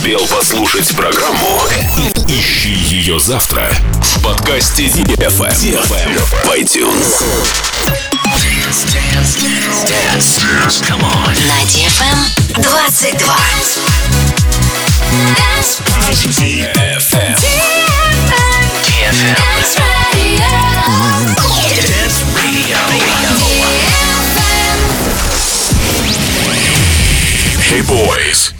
успел послушать программу, ищи ее завтра в подкасте DFM в iTunes. На DFM 22. DFM. DFM. Dance Hey boys.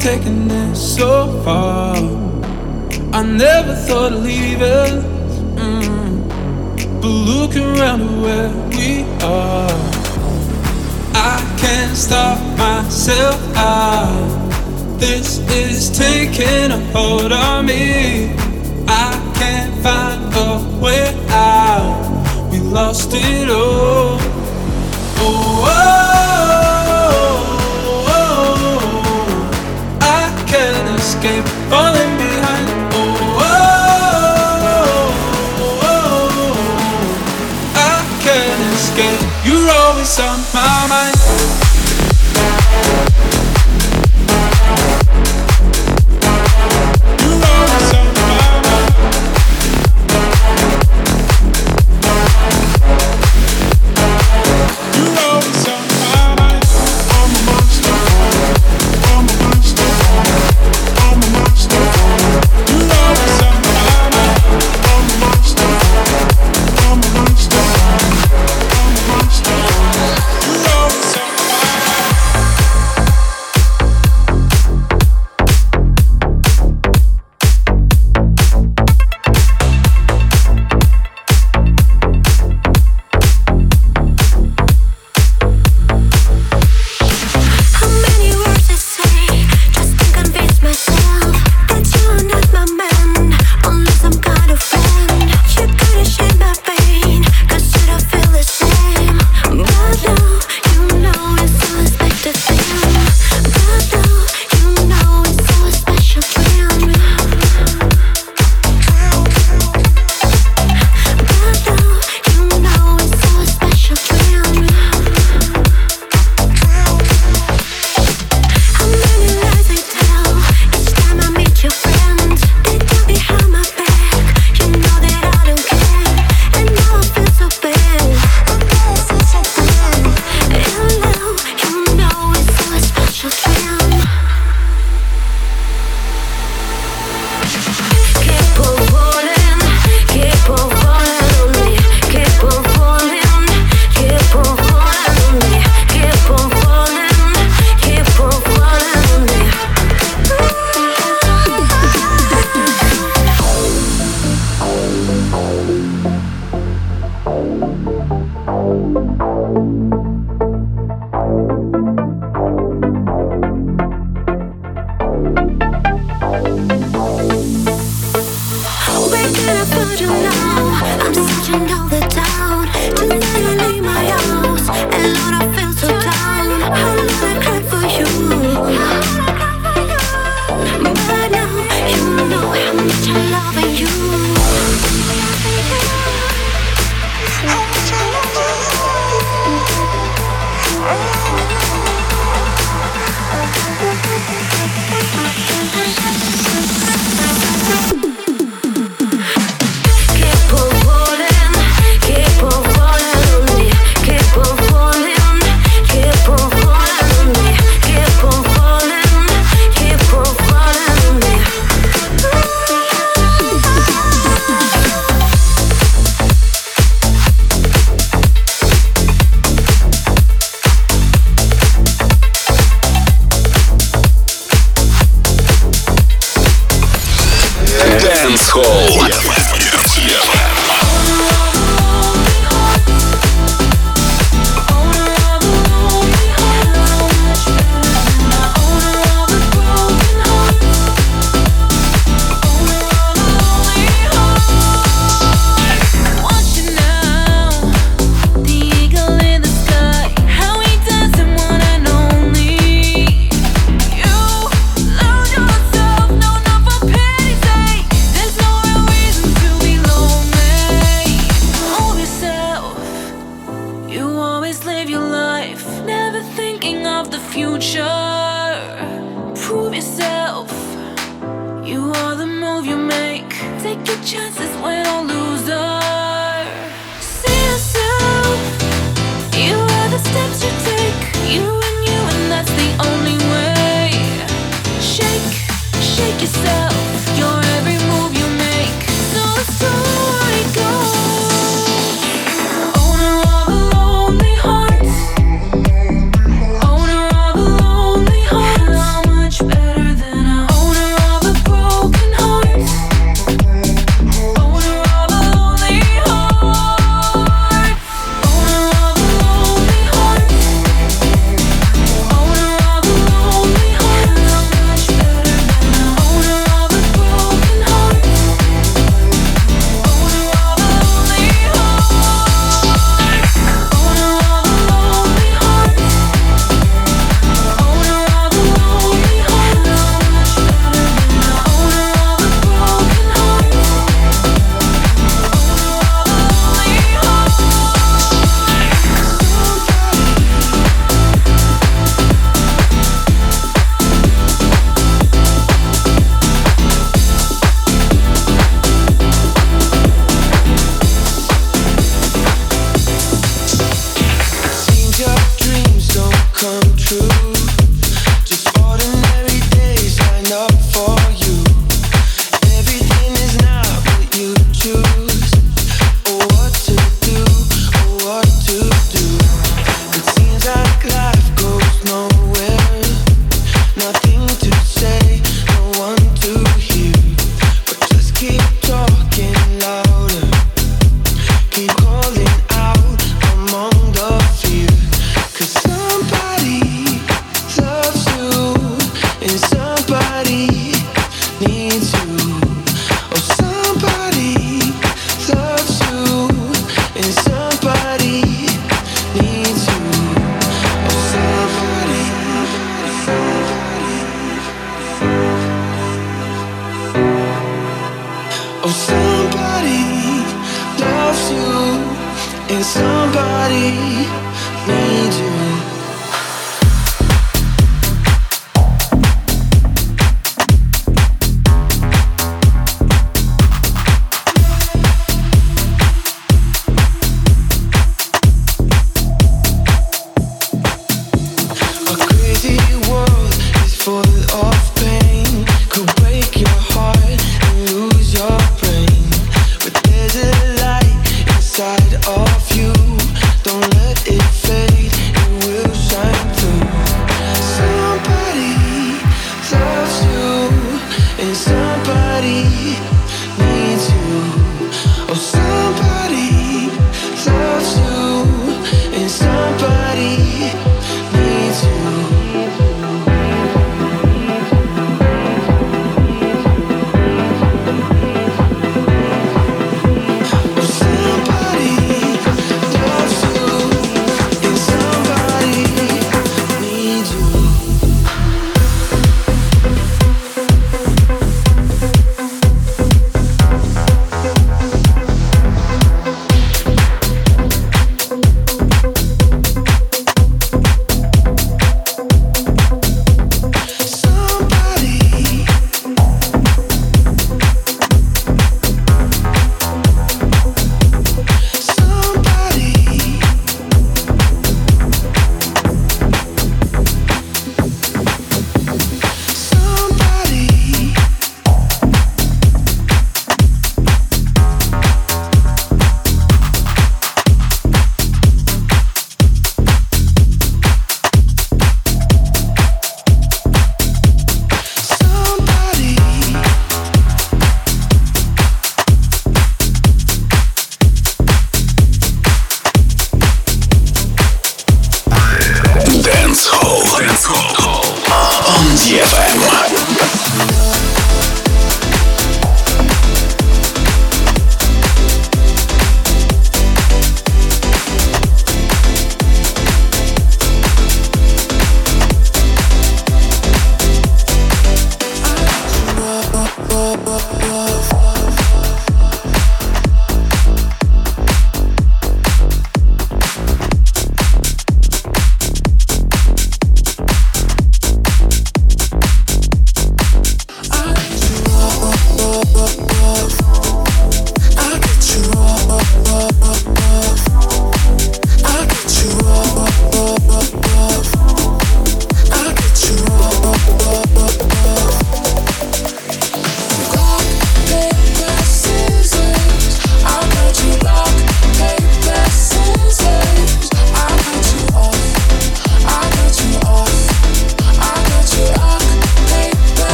taking it so far. I never thought of leaving. Mm. But looking around where we are, I can't stop myself. out. this is taking a hold on me. I can't find a way out. We lost it all. oh. oh. game, falling behind. Oh, oh, oh, oh, oh I can't escape. You're always on my mind.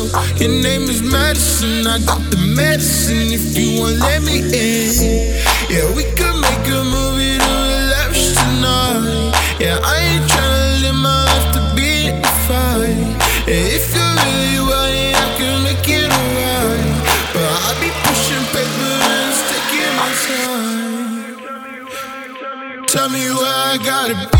Your name is Madison. I got the medicine. If you want, let me in. Yeah, we could make a movie to relapse tonight. Yeah, I ain't tryna live my life to be in fight. Yeah, if you really want it, I can make it alright. But I be pushing paper and taking my time. Tell me why I gotta be.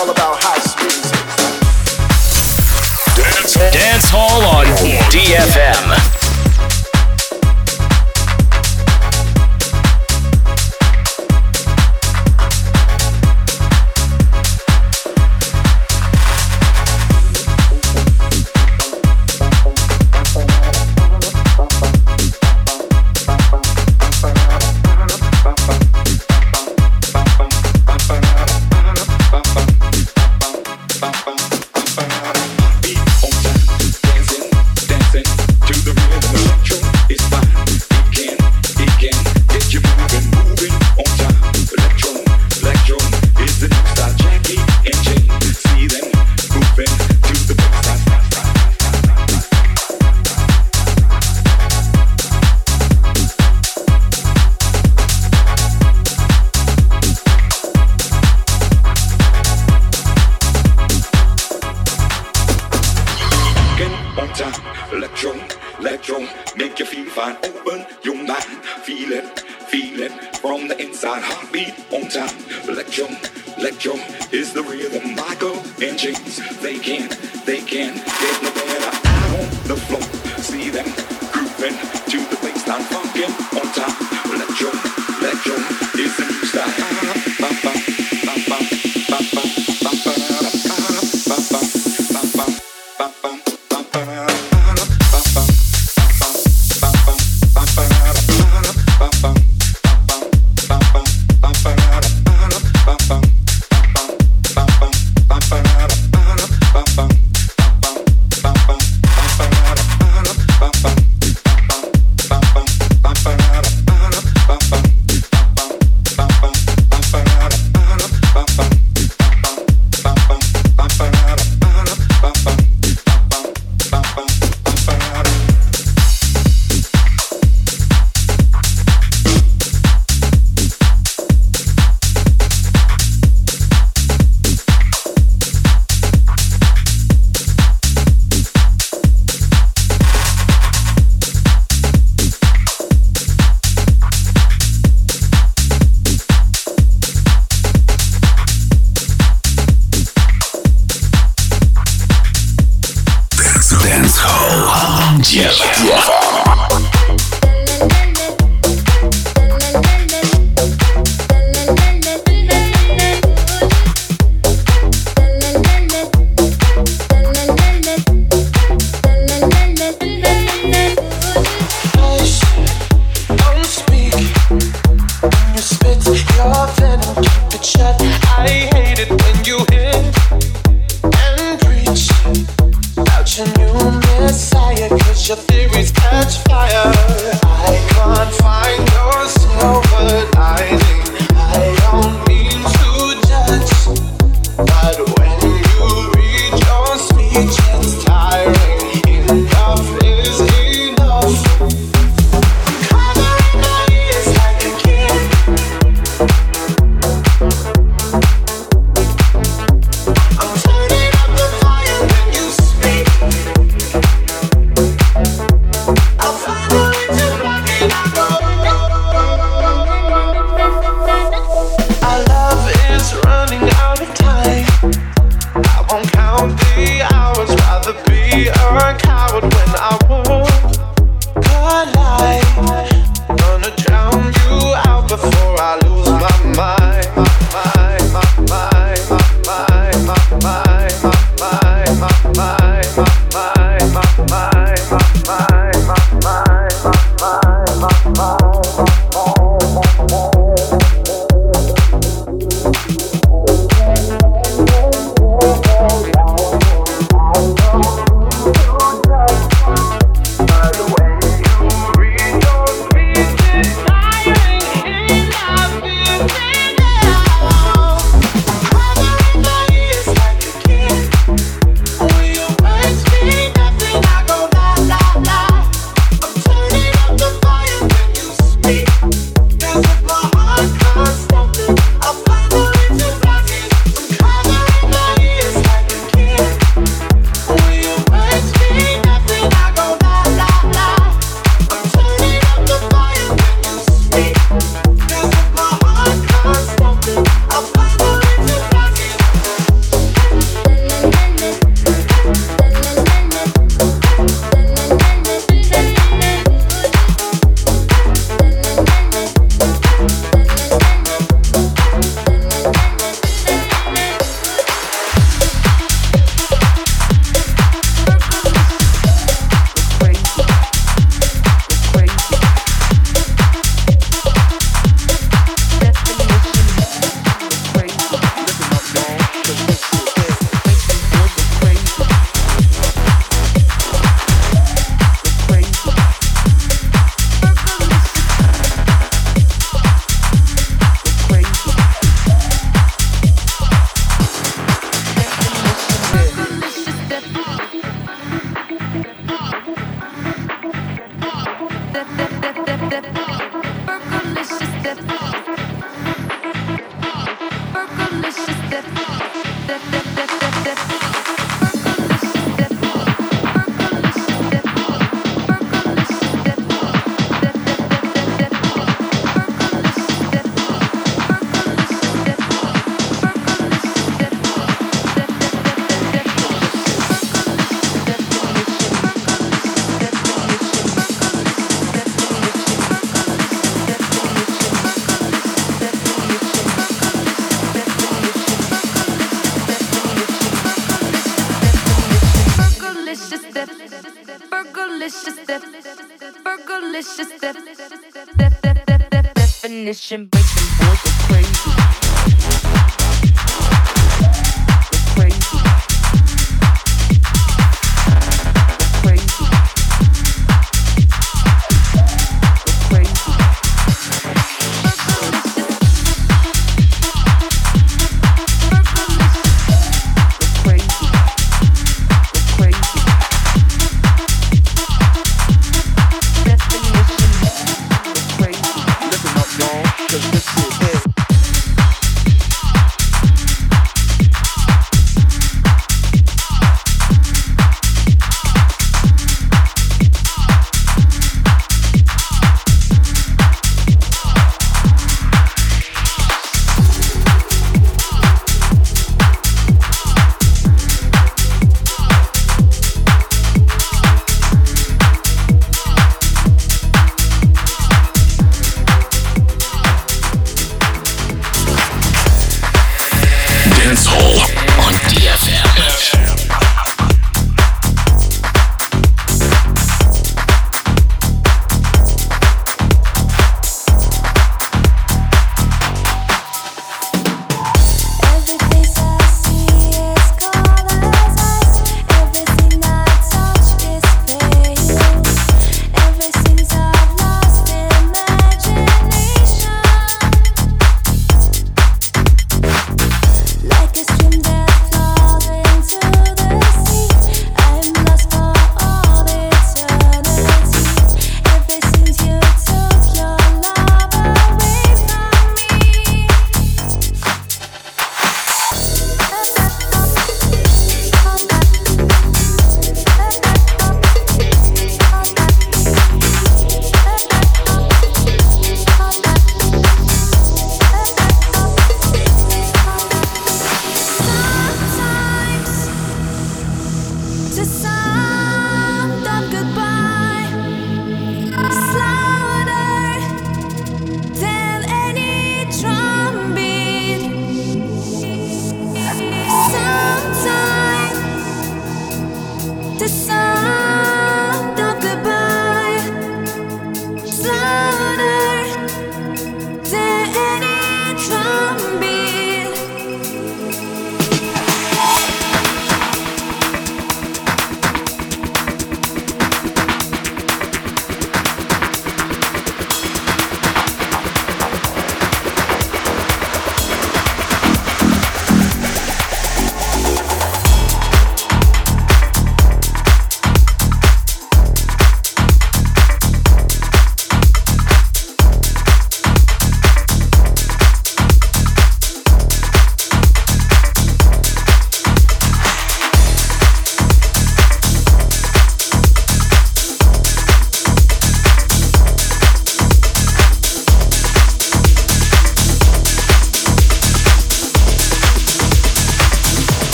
all about house music. Dance, Dance Hall on DFM.